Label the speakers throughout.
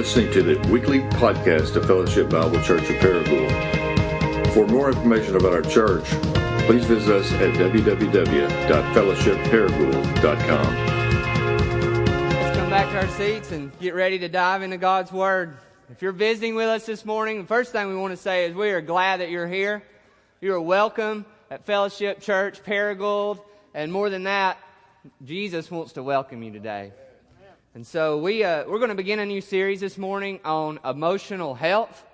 Speaker 1: listening to the weekly podcast of Fellowship Bible Church of Paragould. For more information about our church, please visit us at www.fellowshipparagould.com.
Speaker 2: Let's come back to our seats and get ready to dive into God's Word. If you're visiting with us this morning, the first thing we want to say is we are glad that you're here. You are welcome at Fellowship Church, Paragould, and more than that, Jesus wants to welcome you today. And so we, uh, we're going to begin a new series this morning on emotional health.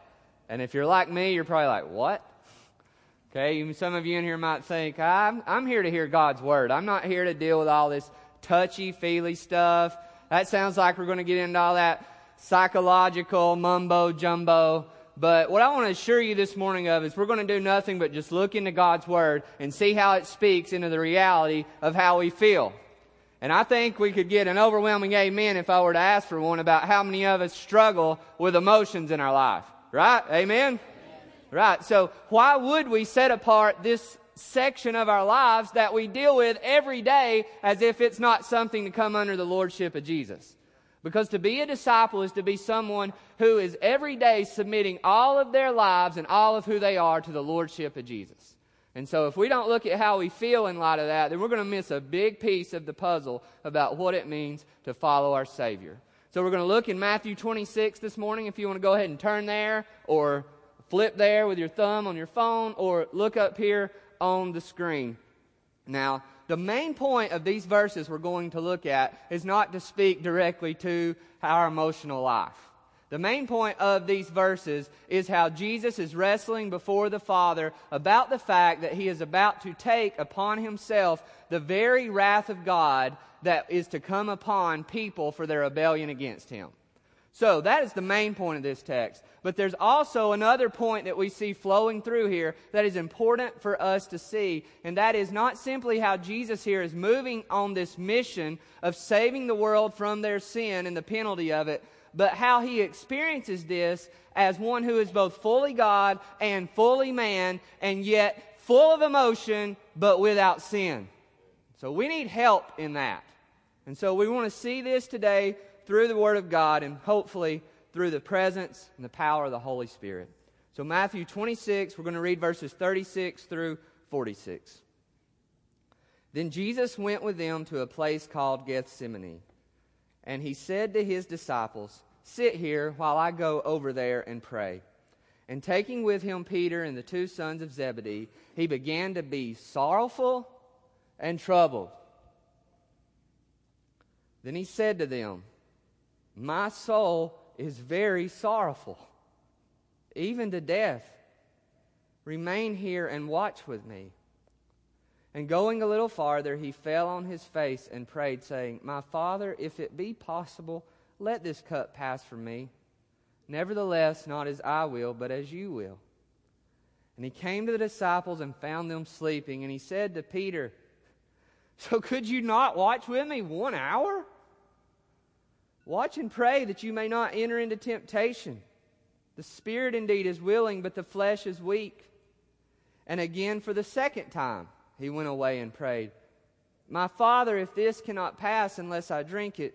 Speaker 2: And if you're like me, you're probably like, what? Okay, some of you in here might think, I'm, I'm here to hear God's word. I'm not here to deal with all this touchy feely stuff. That sounds like we're going to get into all that psychological mumbo jumbo. But what I want to assure you this morning of is we're going to do nothing but just look into God's Word and see how it speaks into the reality of how we feel. And I think we could get an overwhelming amen if I were to ask for one about how many of us struggle with emotions in our life. Right? Amen? amen? Right. So why would we set apart this section of our lives that we deal with every day as if it's not something to come under the lordship of Jesus? Because to be a disciple is to be someone who is every day submitting all of their lives and all of who they are to the lordship of Jesus. And so if we don't look at how we feel in light of that, then we're going to miss a big piece of the puzzle about what it means to follow our Savior. So we're going to look in Matthew 26 this morning. If you want to go ahead and turn there or flip there with your thumb on your phone or look up here on the screen. Now, the main point of these verses we're going to look at is not to speak directly to our emotional life. The main point of these verses is how Jesus is wrestling before the Father about the fact that he is about to take upon himself the very wrath of God that is to come upon people for their rebellion against him. So that is the main point of this text. But there's also another point that we see flowing through here that is important for us to see. And that is not simply how Jesus here is moving on this mission of saving the world from their sin and the penalty of it, but how he experiences this as one who is both fully God and fully man, and yet full of emotion, but without sin. So we need help in that. And so we want to see this today through the Word of God and hopefully through the presence and the power of the Holy Spirit. So, Matthew 26, we're going to read verses 36 through 46. Then Jesus went with them to a place called Gethsemane, and he said to his disciples, Sit here while I go over there and pray. And taking with him Peter and the two sons of Zebedee, he began to be sorrowful and troubled. Then he said to them, My soul is very sorrowful, even to death. Remain here and watch with me. And going a little farther, he fell on his face and prayed, saying, My father, if it be possible, let this cup pass from me. Nevertheless, not as I will, but as you will. And he came to the disciples and found them sleeping. And he said to Peter, So could you not watch with me one hour? Watch and pray that you may not enter into temptation. The spirit indeed is willing, but the flesh is weak. And again, for the second time, he went away and prayed, My Father, if this cannot pass unless I drink it,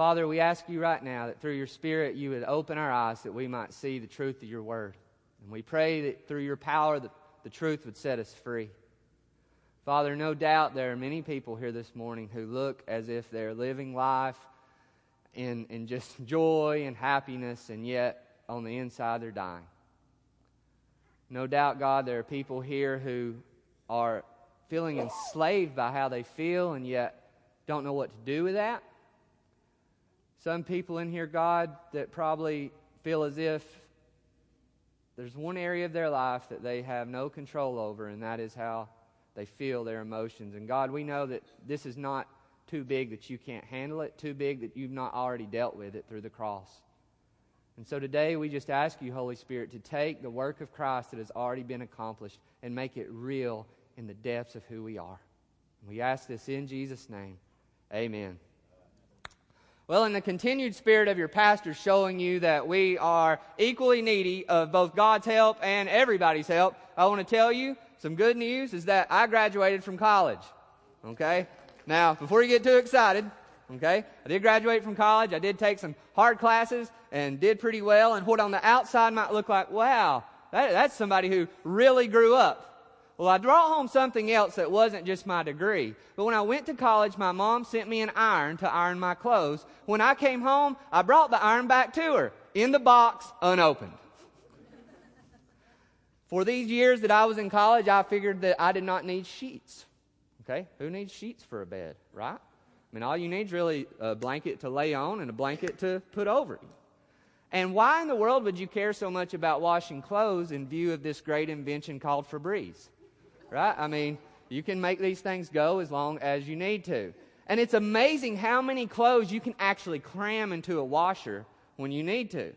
Speaker 2: Father, we ask you right now that through your Spirit you would open our eyes that we might see the truth of your word. And we pray that through your power that the truth would set us free. Father, no doubt there are many people here this morning who look as if they're living life in, in just joy and happiness, and yet on the inside they're dying. No doubt, God, there are people here who are feeling enslaved by how they feel and yet don't know what to do with that. Some people in here, God, that probably feel as if there's one area of their life that they have no control over, and that is how they feel their emotions. And God, we know that this is not too big that you can't handle it, too big that you've not already dealt with it through the cross. And so today we just ask you, Holy Spirit, to take the work of Christ that has already been accomplished and make it real in the depths of who we are. We ask this in Jesus' name. Amen. Well, in the continued spirit of your pastor showing you that we are equally needy of both God's help and everybody's help, I want to tell you some good news is that I graduated from college. Okay? Now, before you get too excited, okay, I did graduate from college. I did take some hard classes and did pretty well. And what on the outside might look like, wow, that, that's somebody who really grew up. Well, I brought home something else that wasn't just my degree. But when I went to college, my mom sent me an iron to iron my clothes. When I came home, I brought the iron back to her in the box, unopened. For these years that I was in college, I figured that I did not need sheets. Okay? Who needs sheets for a bed, right? I mean, all you need is really a blanket to lay on and a blanket to put over you. And why in the world would you care so much about washing clothes in view of this great invention called Febreze? Right? I mean, you can make these things go as long as you need to. And it's amazing how many clothes you can actually cram into a washer when you need to.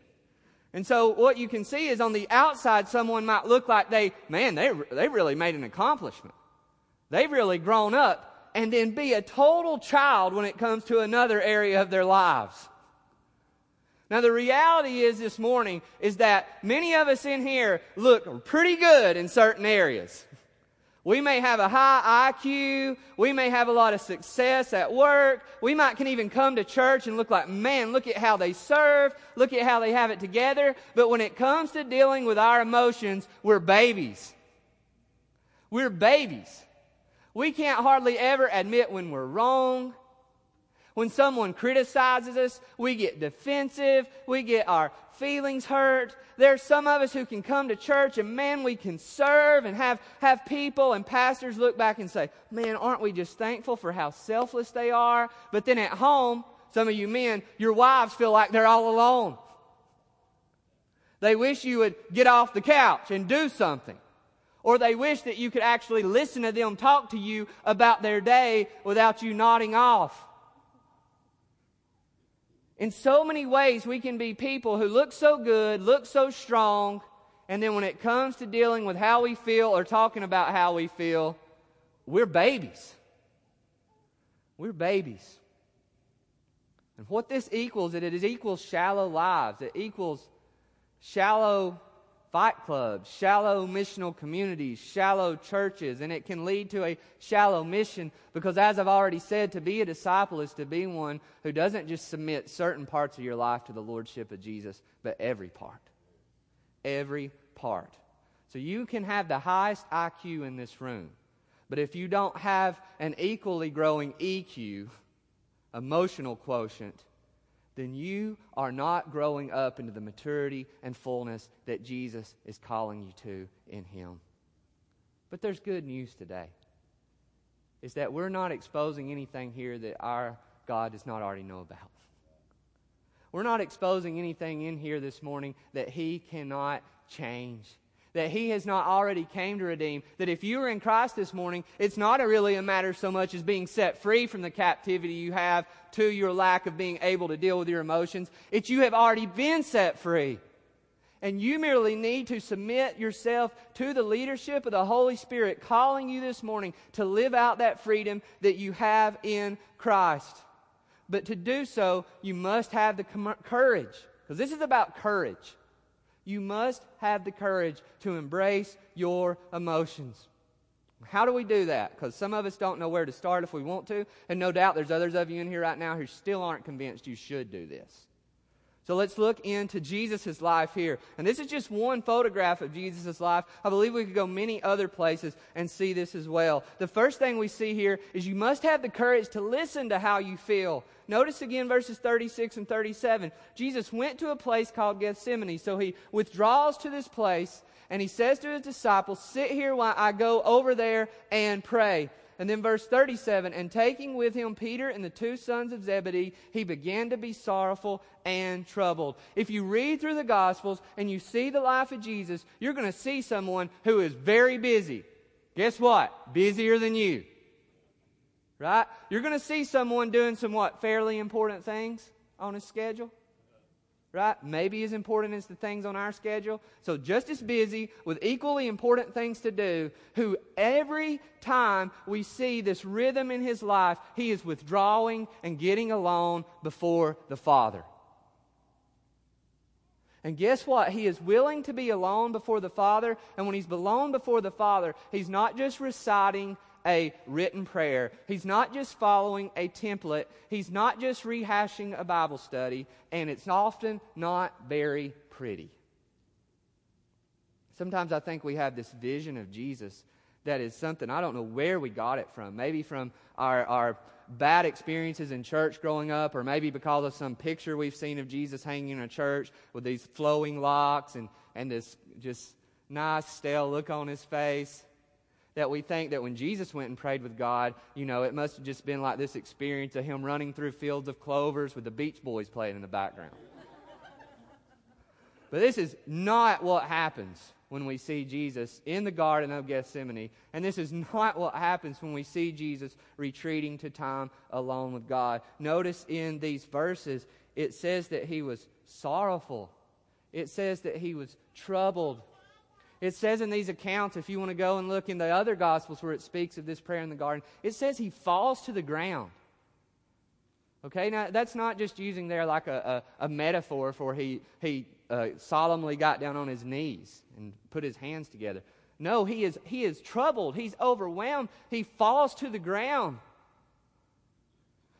Speaker 2: And so what you can see is on the outside, someone might look like they, man, they, they really made an accomplishment. They've really grown up and then be a total child when it comes to another area of their lives. Now, the reality is this morning is that many of us in here look pretty good in certain areas. We may have a high IQ. We may have a lot of success at work. We might can even come to church and look like, man, look at how they serve. Look at how they have it together. But when it comes to dealing with our emotions, we're babies. We're babies. We can't hardly ever admit when we're wrong. When someone criticizes us, we get defensive. We get our feelings hurt. There's some of us who can come to church and man, we can serve and have, have people and pastors look back and say, man, aren't we just thankful for how selfless they are? But then at home, some of you men, your wives feel like they're all alone. They wish you would get off the couch and do something. Or they wish that you could actually listen to them talk to you about their day without you nodding off. In so many ways, we can be people who look so good, look so strong, and then when it comes to dealing with how we feel or talking about how we feel, we're babies. We're babies. And what this equals, it, it equals shallow lives. It equals shallow fight clubs, shallow missional communities, shallow churches, and it can lead to a shallow mission because, as I've already said, to be a disciple is to be one who doesn't just submit certain parts of your life to the Lordship of Jesus, but every part. Every part. So you can have the highest IQ in this room, but if you don't have an equally growing EQ, emotional quotient, then you are not growing up into the maturity and fullness that Jesus is calling you to in Him. But there's good news today. Is that we're not exposing anything here that our God does not already know about. We're not exposing anything in here this morning that He cannot change that he has not already came to redeem. That if you are in Christ this morning, it's not a really a matter so much as being set free from the captivity you have to your lack of being able to deal with your emotions. It's you have already been set free. And you merely need to submit yourself to the leadership of the Holy Spirit calling you this morning to live out that freedom that you have in Christ. But to do so, you must have the courage. Because this is about courage. You must have the courage to embrace your emotions. How do we do that? Because some of us don't know where to start if we want to, and no doubt there's others of you in here right now who still aren't convinced you should do this. So let's look into Jesus' life here. And this is just one photograph of Jesus' life. I believe we could go many other places and see this as well. The first thing we see here is you must have the courage to listen to how you feel. Notice again verses 36 and 37. Jesus went to a place called Gethsemane. So he withdraws to this place and he says to his disciples, Sit here while I go over there and pray. And then verse 37 And taking with him Peter and the two sons of Zebedee, he began to be sorrowful and troubled. If you read through the Gospels and you see the life of Jesus, you're going to see someone who is very busy. Guess what? Busier than you. Right? You're going to see someone doing some what? Fairly important things on his schedule. Right? Maybe as important as the things on our schedule. So just as busy with equally important things to do, who every time we see this rhythm in his life, he is withdrawing and getting alone before the Father. And guess what? He is willing to be alone before the Father. And when he's alone before the Father, he's not just reciting a written prayer. He's not just following a template. He's not just rehashing a Bible study. And it's often not very pretty. Sometimes I think we have this vision of Jesus that is something, I don't know where we got it from. Maybe from our, our bad experiences in church growing up, or maybe because of some picture we've seen of Jesus hanging in a church with these flowing locks and, and this just nice, stale look on his face. That we think that when Jesus went and prayed with God, you know, it must have just been like this experience of him running through fields of clovers with the Beach Boys playing in the background. but this is not what happens when we see Jesus in the Garden of Gethsemane. And this is not what happens when we see Jesus retreating to time alone with God. Notice in these verses, it says that he was sorrowful, it says that he was troubled. It says in these accounts, if you want to go and look in the other Gospels where it speaks of this prayer in the garden, it says he falls to the ground. Okay, now that's not just using there like a, a, a metaphor for he, he uh, solemnly got down on his knees and put his hands together. No, he is, he is troubled. He's overwhelmed. He falls to the ground.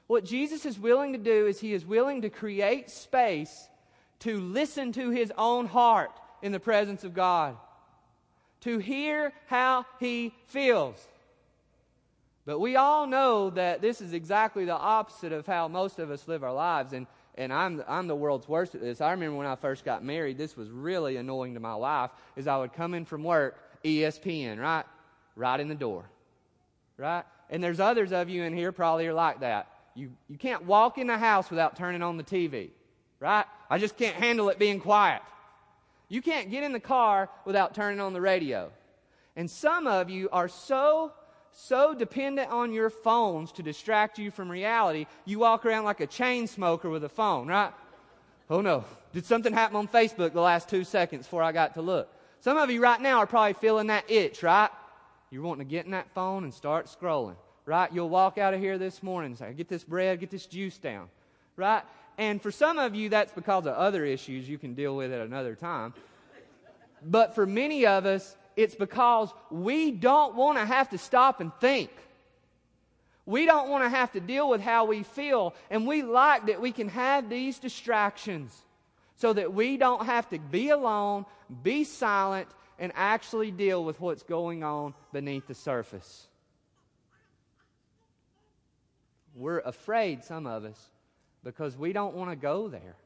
Speaker 2: What Jesus is willing to do is he is willing to create space to listen to his own heart in the presence of God, to hear how he feels. But we all know that this is exactly the opposite of how most of us live our lives. And and I'm, I'm the world's worst at this. I remember when I first got married, this was really annoying to my wife, is I would come in from work, ESPN, right? Right in the door, right? And there's others of you in here probably are like that. You, you can't walk in the house without turning on the TV, right? I just can't handle it being quiet. You can't get in the car without turning on the radio. And some of you are so so dependent on your phones to distract you from reality, you walk around like a chain smoker with a phone, right? Oh no, did something happen on Facebook the last two seconds before I got to look? Some of you right now are probably feeling that itch, right? You're wanting to get in that phone and start scrolling, right? You'll walk out of here this morning and say, get this bread, get this juice down, right? And for some of you, that's because of other issues you can deal with at another time. But for many of us, it's because we don't want to have to stop and think. We don't want to have to deal with how we feel. And we like that we can have these distractions so that we don't have to be alone, be silent, and actually deal with what's going on beneath the surface. We're afraid, some of us, because we don't want to go there.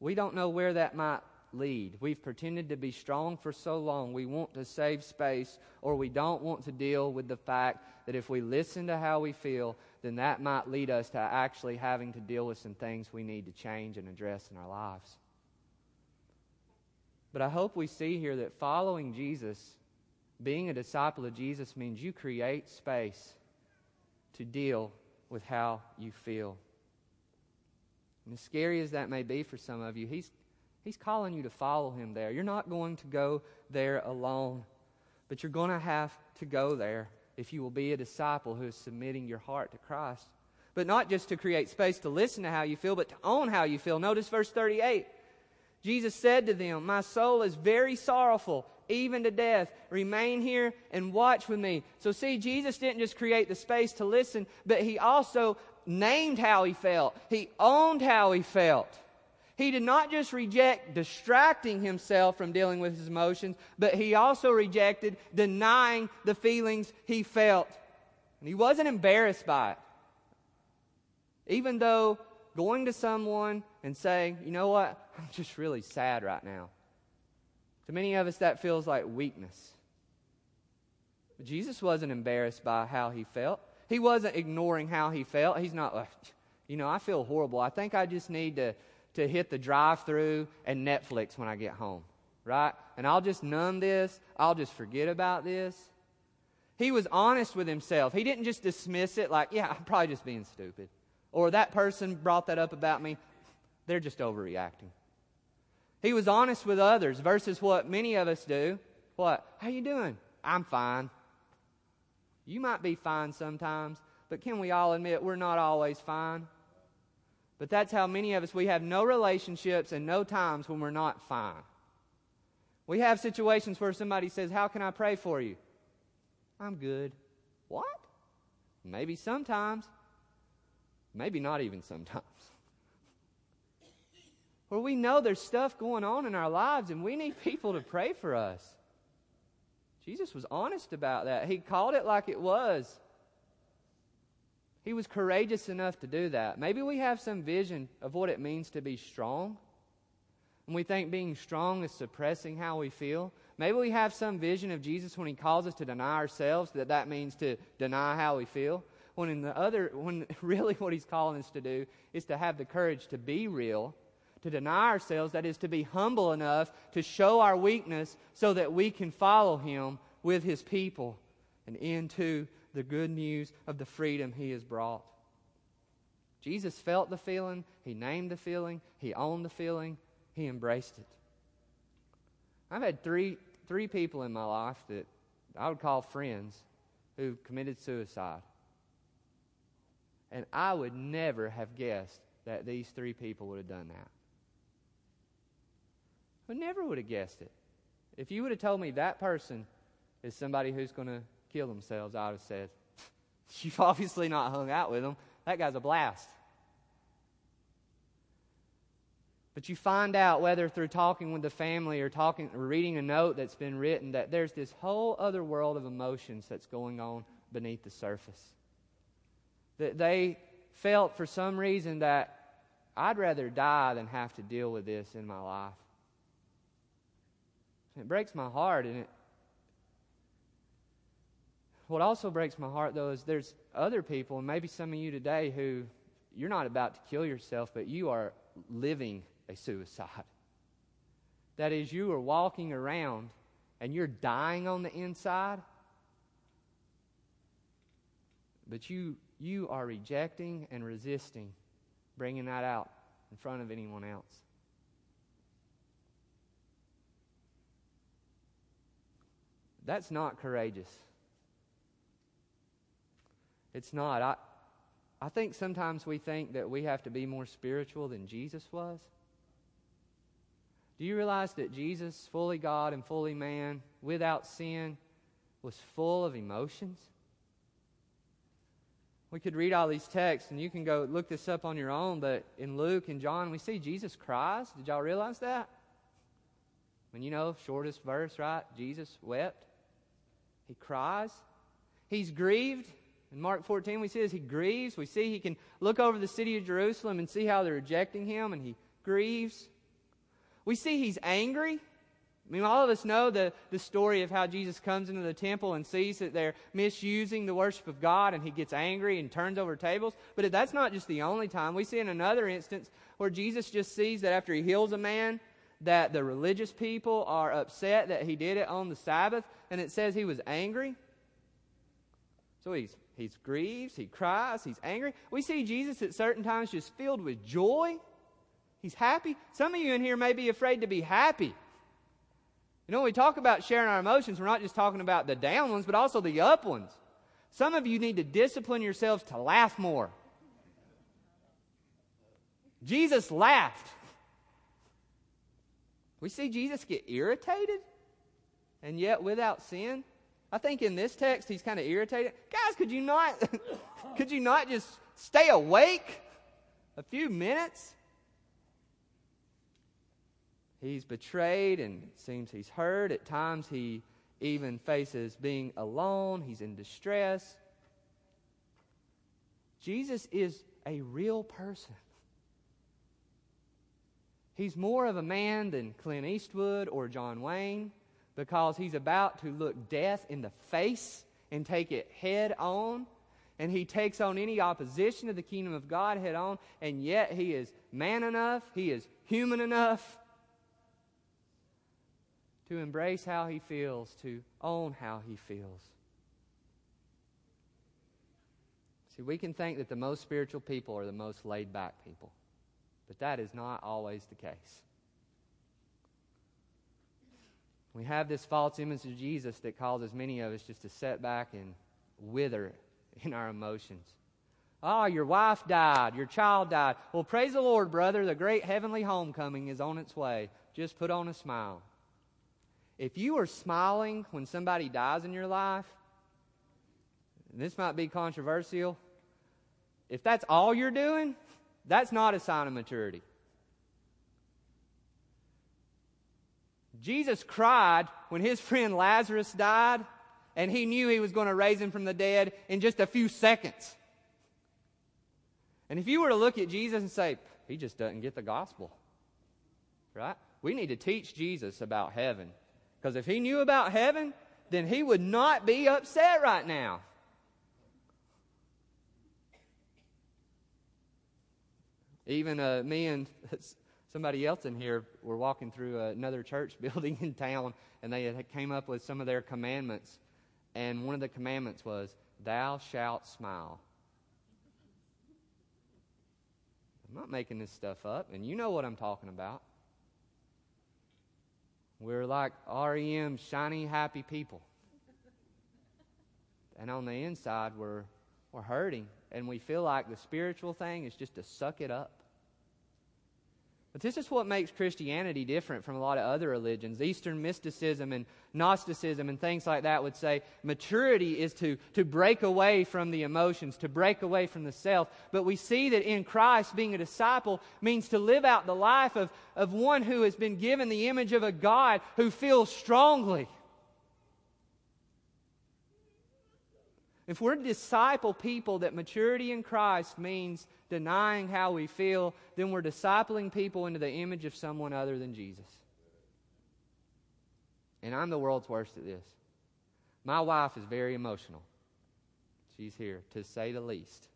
Speaker 2: We don't know where that might lead. We've pretended to be strong for so long, we want to save space, or we don't want to deal with the fact that if we listen to how we feel, then that might lead us to actually having to deal with some things we need to change and address in our lives. But I hope we see here that following Jesus, being a disciple of Jesus, means you create space to deal with how you feel. And as scary as that may be for some of you, he's, He's calling you to follow him there. You're not going to go there alone, but you're going to have to go there if you will be a disciple who is submitting your heart to Christ. But not just to create space to listen to how you feel, but to own how you feel. Notice verse 38. Jesus said to them, My soul is very sorrowful, even to death. Remain here and watch with me. So, see, Jesus didn't just create the space to listen, but he also named how he felt. He owned how he felt. He did not just reject distracting himself from dealing with his emotions, but he also rejected denying the feelings he felt. And he wasn't embarrassed by it. Even though going to someone and saying, you know what, I'm just really sad right now. To many of us, that feels like weakness. But Jesus wasn't embarrassed by how he felt. He wasn't ignoring how he felt. He's not like, you know, I feel horrible. I think I just need to to hit the drive through and Netflix when I get home, right? And I'll just numb this, I'll just forget about this. He was honest with himself. He didn't just dismiss it like, yeah, I'm probably just being stupid. Or that person brought that up about me. They're just overreacting. He was honest with others versus what many of us do. What? How you doing? I'm fine. You might be fine sometimes, but can we all admit we're not always fine? But that's how many of us, we have no relationships and no times when we're not fine. We have situations where somebody says, How can I pray for you? I'm good. What? Maybe sometimes. Maybe not even sometimes. Where we know there's stuff going on in our lives and we need people to pray for us. Jesus was honest about that. He called it like it was. He was courageous enough to do that. Maybe we have some vision of what it means to be strong. And we think being strong is suppressing how we feel. Maybe we have some vision of Jesus when he calls us to deny ourselves, that that means to deny how we feel. When in the other, when really what he's calling us to do is to have the courage to be real, to deny ourselves, that is to be humble enough to show our weakness so that we can follow him with his people and into the good news of the freedom he has brought. Jesus felt the feeling, he named the feeling, he owned the feeling, he embraced it. I've had three, three people in my life that I would call friends who committed suicide. And I would never have guessed that these three people would have done that. I never would have guessed it. If you would have told me that person is somebody who's going to kill themselves, I would have said, You've obviously not hung out with them. That guy's a blast. But you find out, whether through talking with the family or talking or reading a note that's been written, that there's this whole other world of emotions that's going on beneath the surface. That they felt for some reason that I'd rather die than have to deal with this in my life. It breaks my heart, and it. What also breaks my heart, though, is there's other people, and maybe some of you today, who you're not about to kill yourself, but you are living a suicide. That is, you are walking around and you're dying on the inside, but you, you are rejecting and resisting bringing that out in front of anyone else. That's not courageous. It's not. I, I think sometimes we think that we have to be more spiritual than Jesus was. Do you realize that Jesus, fully God and fully man, without sin, was full of emotions? We could read all these texts, and you can go look this up on your own, but in Luke and John, we see Jesus cries. Did y'all realize that? When you know, shortest verse, right? Jesus wept. He cries. He's grieved. In Mark 14, we see as he grieves. We see he can look over the city of Jerusalem and see how they're rejecting him, and he grieves. We see he's angry. I mean, all of us know the, the story of how Jesus comes into the temple and sees that they're misusing the worship of God, and he gets angry and turns over tables. But that's not just the only time. We see in another instance where Jesus just sees that after he heals a man, that the religious people are upset that he did it on the Sabbath, and it says he was angry. So he's he's grieves, he cries, he's angry. We see Jesus at certain times just filled with joy. He's happy. Some of you in here may be afraid to be happy. You know, when we talk about sharing our emotions, we're not just talking about the down ones, but also the up ones. Some of you need to discipline yourselves to laugh more. Jesus laughed. We see Jesus get irritated, and yet without sin. I think in this text he's kind of irritated. Guys, could you not could you not just stay awake a few minutes? He's betrayed and it seems he's hurt. At times, he even faces being alone. He's in distress. Jesus is a real person. He's more of a man than Clint Eastwood or John Wayne because he's about to look death in the face and take it head on. And he takes on any opposition to the kingdom of God head on. And yet he is man enough, he is human enough to embrace how he feels, to own how he feels. See, we can think that the most spiritual people are the most laid back people. But that is not always the case. We have this false image of Jesus that causes many of us just to set back and wither in our emotions. Oh, your wife died, your child died. Well, praise the Lord, brother. The great heavenly homecoming is on its way. Just put on a smile. If you are smiling when somebody dies in your life, this might be controversial. If that's all you're doing, that's not a sign of maturity. Jesus cried when his friend Lazarus died, and he knew he was going to raise him from the dead in just a few seconds. And if you were to look at Jesus and say, he just doesn't get the gospel, right? We need to teach Jesus about heaven. Because if he knew about heaven, then he would not be upset right now. Even uh, me and somebody else in here were walking through another church building in town, and they had came up with some of their commandments. And one of the commandments was, Thou shalt smile. I'm not making this stuff up, and you know what I'm talking about. We're like REM, shiny, happy people. And on the inside, we're, we're hurting, and we feel like the spiritual thing is just to suck it up. But this is what makes Christianity different from a lot of other religions. Eastern mysticism and Gnosticism and things like that would say maturity is to, to break away from the emotions, to break away from the self. But we see that in Christ, being a disciple means to live out the life of, of one who has been given the image of a God who feels strongly. If we're disciple people, that maturity in Christ means denying how we feel, then we're discipling people into the image of someone other than Jesus. And I'm the world's worst at this. My wife is very emotional. She's here, to say the least.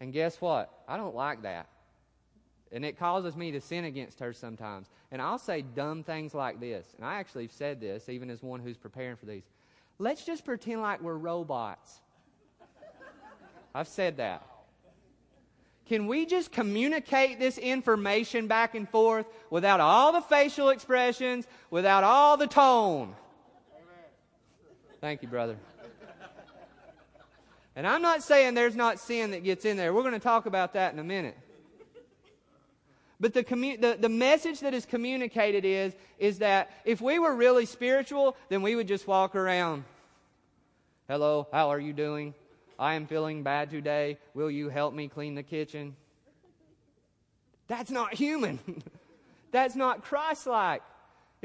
Speaker 2: And guess what? I don't like that. And it causes me to sin against her sometimes. And I'll say dumb things like this. And I actually have said this, even as one who's preparing for these. Let's just pretend like we're robots. I've said that. Can we just communicate this information back and forth without all the facial expressions, without all the tone? Thank you, brother. And I'm not saying there's not sin that gets in there. We're going to talk about that in a minute. But the, commu- the, the message that is communicated is, is that if we were really spiritual, then we would just walk around. Hello, how are you doing? I am feeling bad today. Will you help me clean the kitchen? That's not human. That's not Christ like.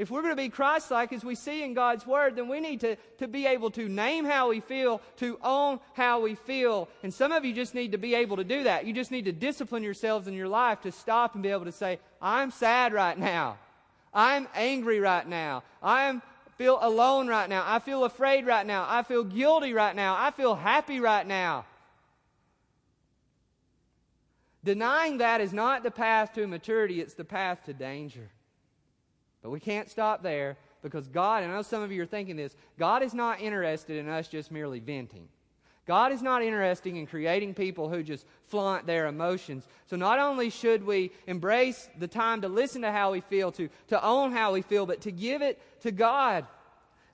Speaker 2: If we're going to be Christ like as we see in God's Word, then we need to, to be able to name how we feel, to own how we feel. And some of you just need to be able to do that. You just need to discipline yourselves in your life to stop and be able to say, I'm sad right now. I'm angry right now. I'm feel alone right now. I feel afraid right now. I feel guilty right now. I feel happy right now. Denying that is not the path to maturity, it's the path to danger. But we can't stop there because God, and I know some of you are thinking this, God is not interested in us just merely venting. God is not interested in creating people who just flaunt their emotions. So not only should we embrace the time to listen to how we feel, to, to own how we feel, but to give it to God.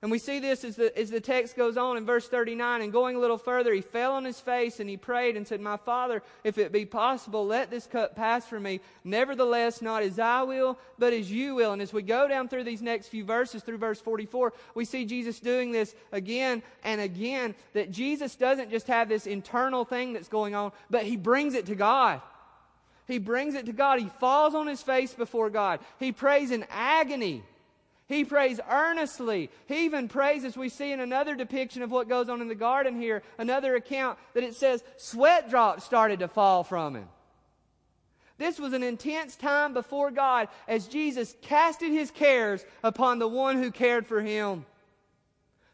Speaker 2: And we see this as the, as the text goes on in verse 39. And going a little further, he fell on his face and he prayed and said, My Father, if it be possible, let this cup pass from me. Nevertheless, not as I will, but as you will. And as we go down through these next few verses, through verse 44, we see Jesus doing this again and again. That Jesus doesn't just have this internal thing that's going on, but he brings it to God. He brings it to God. He falls on his face before God. He prays in agony. He prays earnestly. He even prays, as we see in another depiction of what goes on in the garden here, another account, that it says sweat drops started to fall from him. This was an intense time before God as Jesus casted his cares upon the one who cared for him.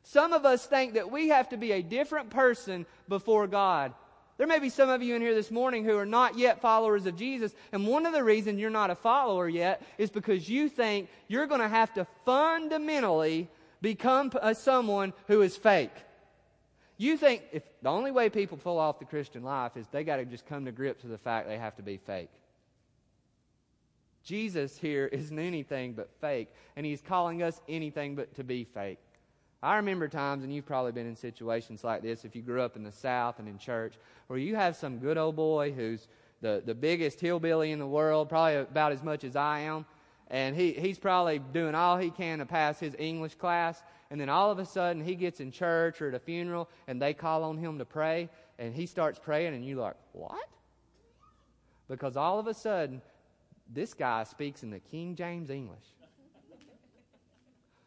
Speaker 2: Some of us think that we have to be a different person before God. There may be some of you in here this morning who are not yet followers of Jesus, and one of the reasons you're not a follower yet is because you think you're going to have to fundamentally become a, uh, someone who is fake. You think if the only way people pull off the Christian life is they got to just come to grips with the fact they have to be fake. Jesus here isn't anything but fake, and he's calling us anything but to be fake. I remember times, and you've probably been in situations like this if you grew up in the South and in church, where you have some good old boy who's the, the biggest hillbilly in the world, probably about as much as I am, and he, he's probably doing all he can to pass his English class, and then all of a sudden he gets in church or at a funeral, and they call on him to pray, and he starts praying, and you're like, what? Because all of a sudden, this guy speaks in the King James English.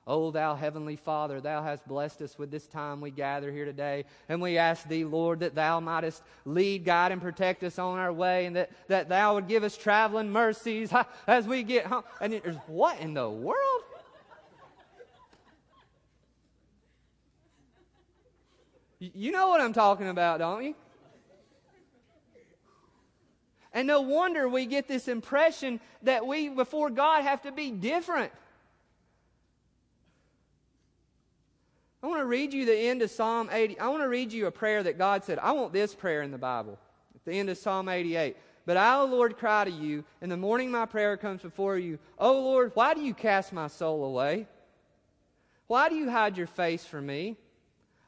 Speaker 2: O thou heavenly Father, thou hast blessed us with this time we gather here today. And we ask thee, Lord, that thou mightest lead, guide, and protect us on our way, and that, that thou would give us traveling mercies as we get home. And there's what in the world? You know what I'm talking about, don't you? And no wonder we get this impression that we, before God, have to be different. I want to read you the end of Psalm 80. I want to read you a prayer that God said. I want this prayer in the Bible at the end of Psalm 88. But I, O Lord, cry to you. In the morning my prayer comes before you. O Lord, why do you cast my soul away? Why do you hide your face from me?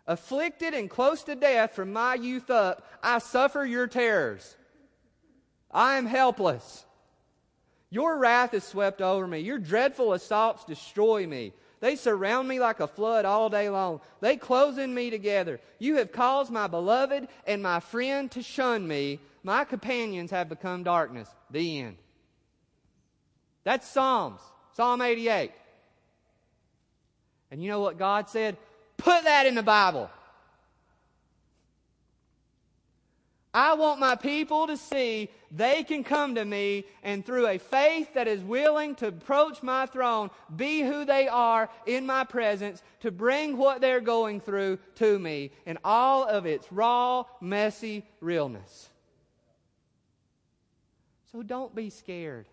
Speaker 2: Afflicted and close to death from my youth up, I suffer your terrors. I am helpless. Your wrath is swept over me. Your dreadful assaults destroy me. They surround me like a flood all day long. They close in me together. You have caused my beloved and my friend to shun me. My companions have become darkness. The end. That's Psalms. Psalm 88. And you know what God said? Put that in the Bible. I want my people to see they can come to me and through a faith that is willing to approach my throne, be who they are in my presence, to bring what they're going through to me in all of its raw, messy realness. So don't be scared.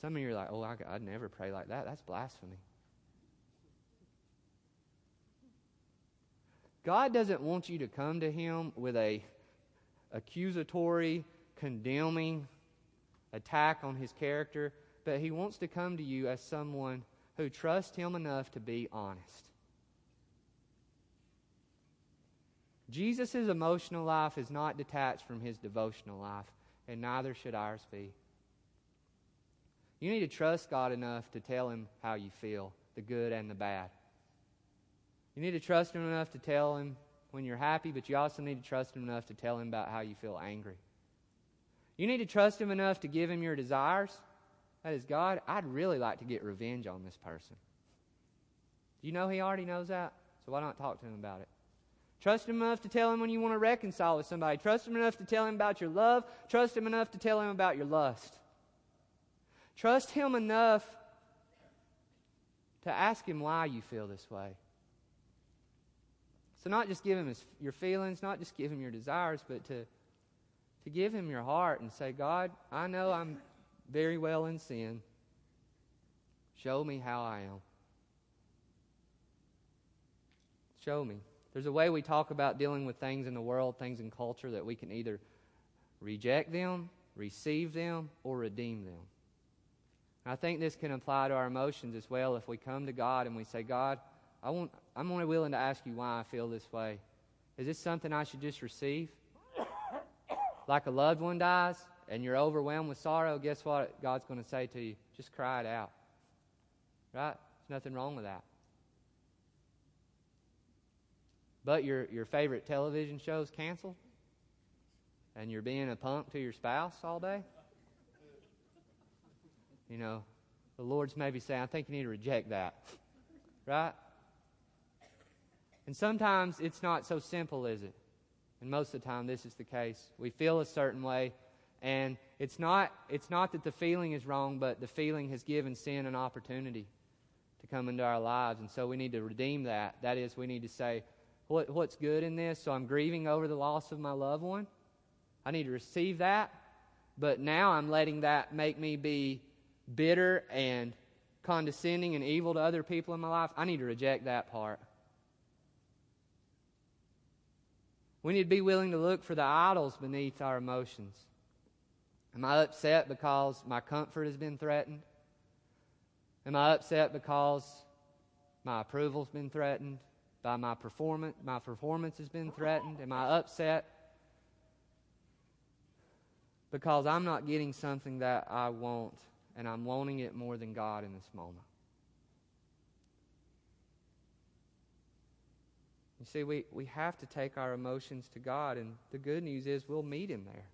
Speaker 2: Some of you are like, oh, I, would never pray like that. That's blasphemy. God doesn't want you to come to Him with a accusatory, condemning attack on his character, but he wants to come to you as someone who trusts him enough to be honest. Jesus' emotional life is not detached from his devotional life, and neither should ours be. You need to trust God enough to tell him how you feel, the good and the bad. You need to trust him enough to tell him when you're happy, but you also need to trust Him enough to tell Him about how you feel angry. You need to trust Him enough to give Him your desires. That is, God, I'd really like to get revenge on this person. Do you know He already knows that? So why not talk to Him about it? Trust Him enough to tell Him when you want to reconcile with somebody. Trust Him enough to tell Him about your love. Trust Him enough to tell Him about your lust. Trust Him enough to ask Him why you feel this way. So, not just give him his, your feelings, not just give him your desires, but to, to give him your heart and say, God, I know I'm very well in sin. Show me how I am. Show me. There's a way we talk about dealing with things in the world, things in culture, that we can either reject them, receive them, or redeem them. I think this can apply to our emotions as well. If we come to God and we say, God, I want, I'm only willing to ask you why I feel this way. Is this something I should just receive? Like a loved one dies and you're overwhelmed with sorrow, guess what God's going to say to you? Just cry it out. Right? There's nothing wrong with that. But your, your favorite television show's canceled? And you're being a punk to your spouse all day? You know, the Lord's maybe saying, I think you need to reject that. Right? And sometimes it's not so simple, is it? And most of the time, this is the case. We feel a certain way, and it's not, it's not that the feeling is wrong, but the feeling has given sin an opportunity to come into our lives. And so we need to redeem that. That is, we need to say, what, what's good in this? So I'm grieving over the loss of my loved one. I need to receive that. But now I'm letting that make me be bitter and condescending and evil to other people in my life. I need to reject that part. We need to be willing to look for the idols beneath our emotions. Am I upset because my comfort has been threatened? Am I upset because my approval's been threatened? By my performance, my performance has been threatened? Am I upset because I'm not getting something that I want and I'm wanting it more than God in this moment? You see, we, we have to take our emotions to God, and the good news is we'll meet Him there.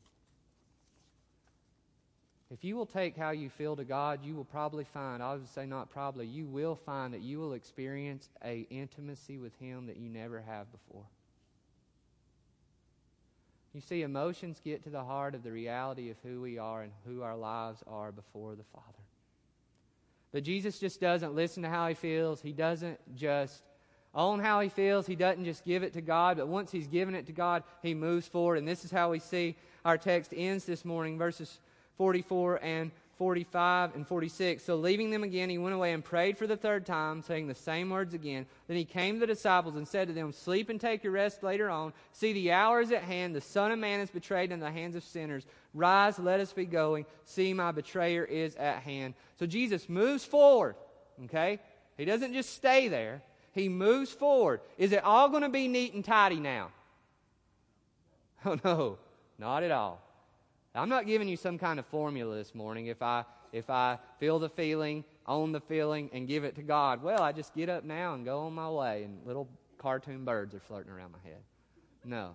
Speaker 2: If you will take how you feel to God, you will probably find, I would say not probably, you will find that you will experience a intimacy with him that you never have before. You see, emotions get to the heart of the reality of who we are and who our lives are before the Father. But Jesus just doesn't listen to how he feels. He doesn't just own how he feels. He doesn't just give it to God, but once he's given it to God, he moves forward. And this is how we see our text ends this morning, verses 44 and 45 and 46. So leaving them again, he went away and prayed for the third time, saying the same words again. Then he came to the disciples and said to them, Sleep and take your rest later on. See, the hour is at hand. The Son of Man is betrayed in the hands of sinners. Rise, let us be going. See, my betrayer is at hand. So Jesus moves forward, okay? He doesn't just stay there, he moves forward. Is it all going to be neat and tidy now? Oh, no, not at all. I'm not giving you some kind of formula this morning. If I if I feel the feeling, own the feeling, and give it to God, well, I just get up now and go on my way, and little cartoon birds are floating around my head. No.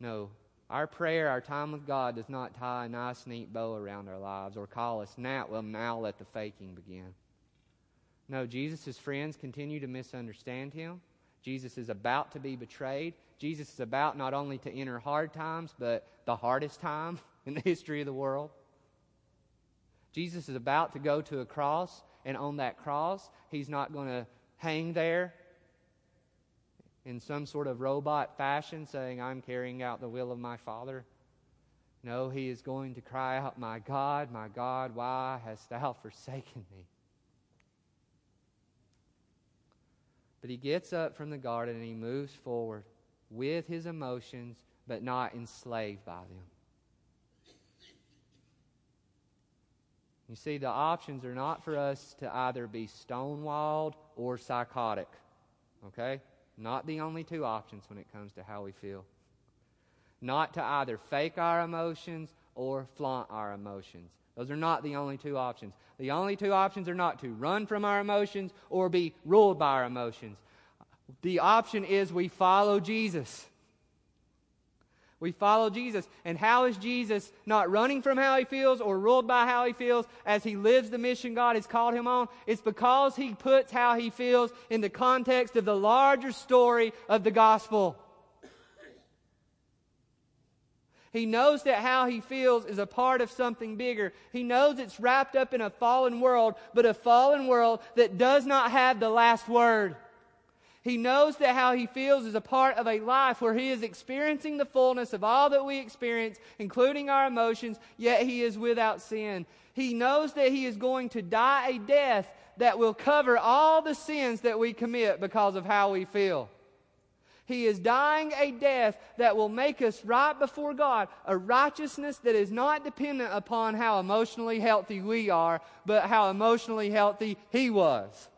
Speaker 2: No. Our prayer, our time with God, does not tie a nice, neat bow around our lives or call us now. Well, now let the faking begin. No, Jesus' friends continue to misunderstand him. Jesus is about to be betrayed. Jesus is about not only to enter hard times, but the hardest time in the history of the world. Jesus is about to go to a cross, and on that cross, he's not going to hang there in some sort of robot fashion saying, I'm carrying out the will of my Father. No, he is going to cry out, My God, my God, why hast thou forsaken me? But he gets up from the garden and he moves forward with his emotions, but not enslaved by them. You see, the options are not for us to either be stonewalled or psychotic. Okay? Not the only two options when it comes to how we feel. Not to either fake our emotions or flaunt our emotions. Those are not the only two options. The only two options are not to run from our emotions or be ruled by our emotions. The option is we follow Jesus. We follow Jesus. And how is Jesus not running from how he feels or ruled by how he feels as he lives the mission God has called him on? It's because he puts how he feels in the context of the larger story of the gospel. He knows that how he feels is a part of something bigger. He knows it's wrapped up in a fallen world, but a fallen world that does not have the last word. He knows that how he feels is a part of a life where he is experiencing the fullness of all that we experience, including our emotions, yet he is without sin. He knows that he is going to die a death that will cover all the sins that we commit because of how we feel. He is dying a death that will make us right before God, a righteousness that is not dependent upon how emotionally healthy we are, but how emotionally healthy He was.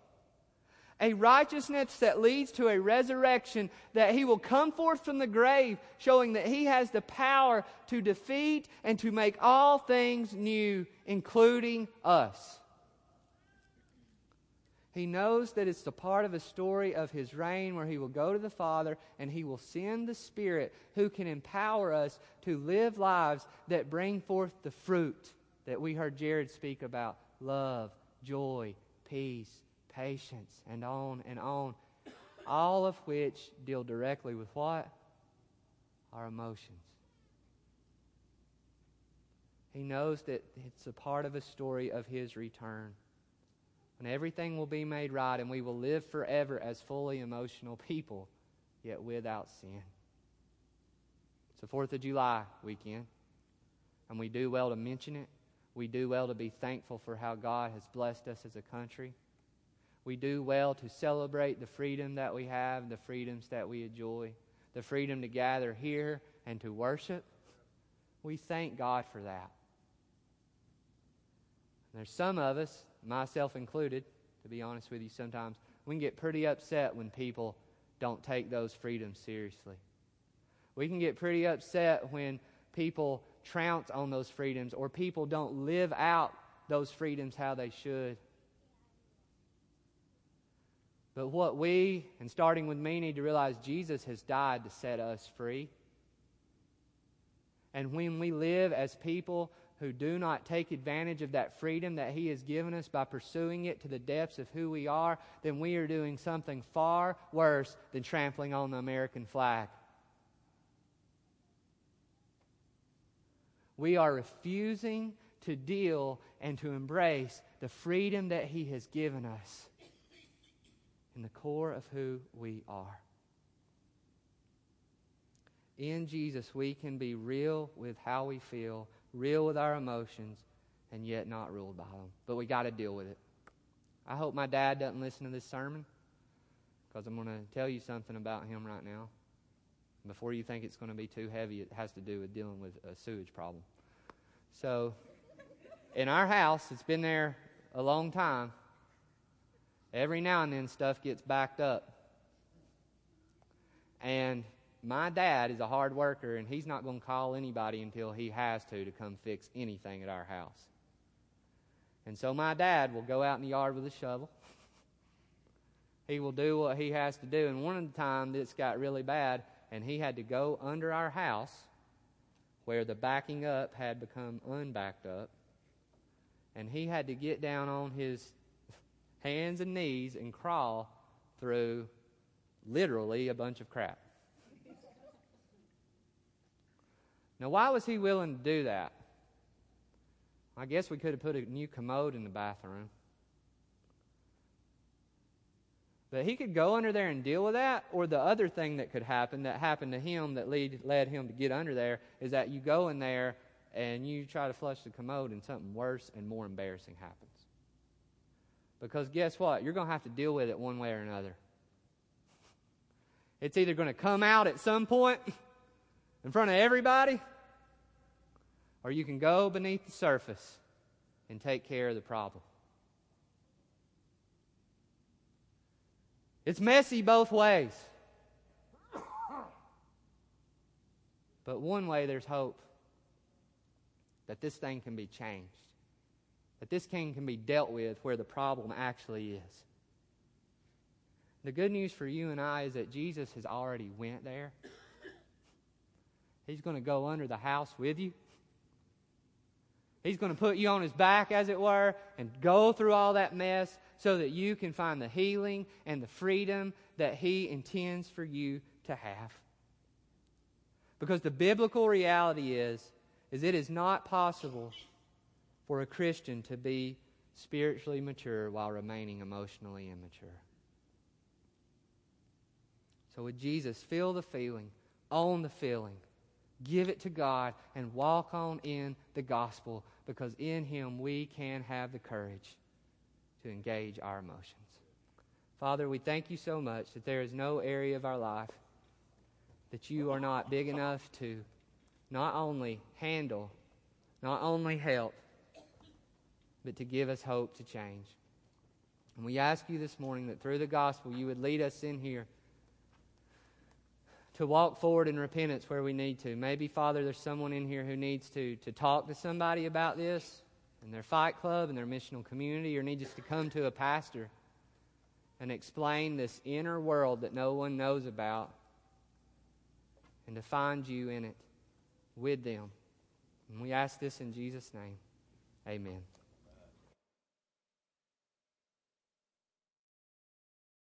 Speaker 2: A righteousness that leads to a resurrection, that He will come forth from the grave, showing that He has the power to defeat and to make all things new, including us. He knows that it's the part of a story of his reign where he will go to the Father and he will send the Spirit who can empower us to live lives that bring forth the fruit that we heard Jared speak about love, joy, peace, patience, and on and on. All of which deal directly with what? Our emotions. He knows that it's a part of a story of his return when everything will be made right and we will live forever as fully emotional people, yet without sin. It's the 4th of July weekend, and we do well to mention it. We do well to be thankful for how God has blessed us as a country. We do well to celebrate the freedom that we have, the freedoms that we enjoy, the freedom to gather here and to worship, We thank God for that. There's some of us, myself included, to be honest with you, sometimes we can get pretty upset when people don't take those freedoms seriously. We can get pretty upset when people trounce on those freedoms or people don't live out those freedoms how they should. But what we, and starting with me, need to realize Jesus has died to set us free. And when we live as people who do not take advantage of that freedom that He has given us by pursuing it to the depths of who we are, then we are doing something far worse than trampling on the American flag. We are refusing to deal and to embrace the freedom that He has given us in the core of who we are. In Jesus, we can be real with how we feel, real with our emotions, and yet not ruled by them. But we got to deal with it. I hope my dad doesn't listen to this sermon because I'm going to tell you something about him right now. Before you think it's going to be too heavy, it has to do with dealing with a sewage problem. So, in our house, it's been there a long time. Every now and then, stuff gets backed up. And my dad is a hard worker, and he's not going to call anybody until he has to to come fix anything at our house. And so my dad will go out in the yard with a shovel. he will do what he has to do. And one of the times this got really bad, and he had to go under our house where the backing up had become unbacked up. And he had to get down on his hands and knees and crawl through literally a bunch of crap. Now, why was he willing to do that? I guess we could have put a new commode in the bathroom. But he could go under there and deal with that, or the other thing that could happen that happened to him that lead, led him to get under there is that you go in there and you try to flush the commode and something worse and more embarrassing happens. Because guess what? You're going to have to deal with it one way or another. It's either going to come out at some point in front of everybody, or you can go beneath the surface and take care of the problem. It's messy both ways. But one way there's hope that this thing can be changed, that this thing can be dealt with where the problem actually is. The good news for you and I is that Jesus has already went there. He's going to go under the house with you. He's going to put you on his back, as it were, and go through all that mess so that you can find the healing and the freedom that he intends for you to have. Because the biblical reality is, is it is not possible for a Christian to be spiritually mature while remaining emotionally immature. So would Jesus, feel the feeling, own the feeling, give it to God, and walk on in the gospel because in Him we can have the courage to engage our emotions. Father, we thank you so much that there is no area of our life that you are not big enough to not only handle, not only help, but to give us hope to change. And we ask you this morning that through the gospel you would lead us in here to walk forward in repentance where we need to. Maybe, Father, there's someone in here who needs to, to talk to somebody about this in their fight club, in their missional community, or needs to come to a pastor and explain this inner world that no one knows about and to find you in it with them. And we ask this in Jesus' name. Amen.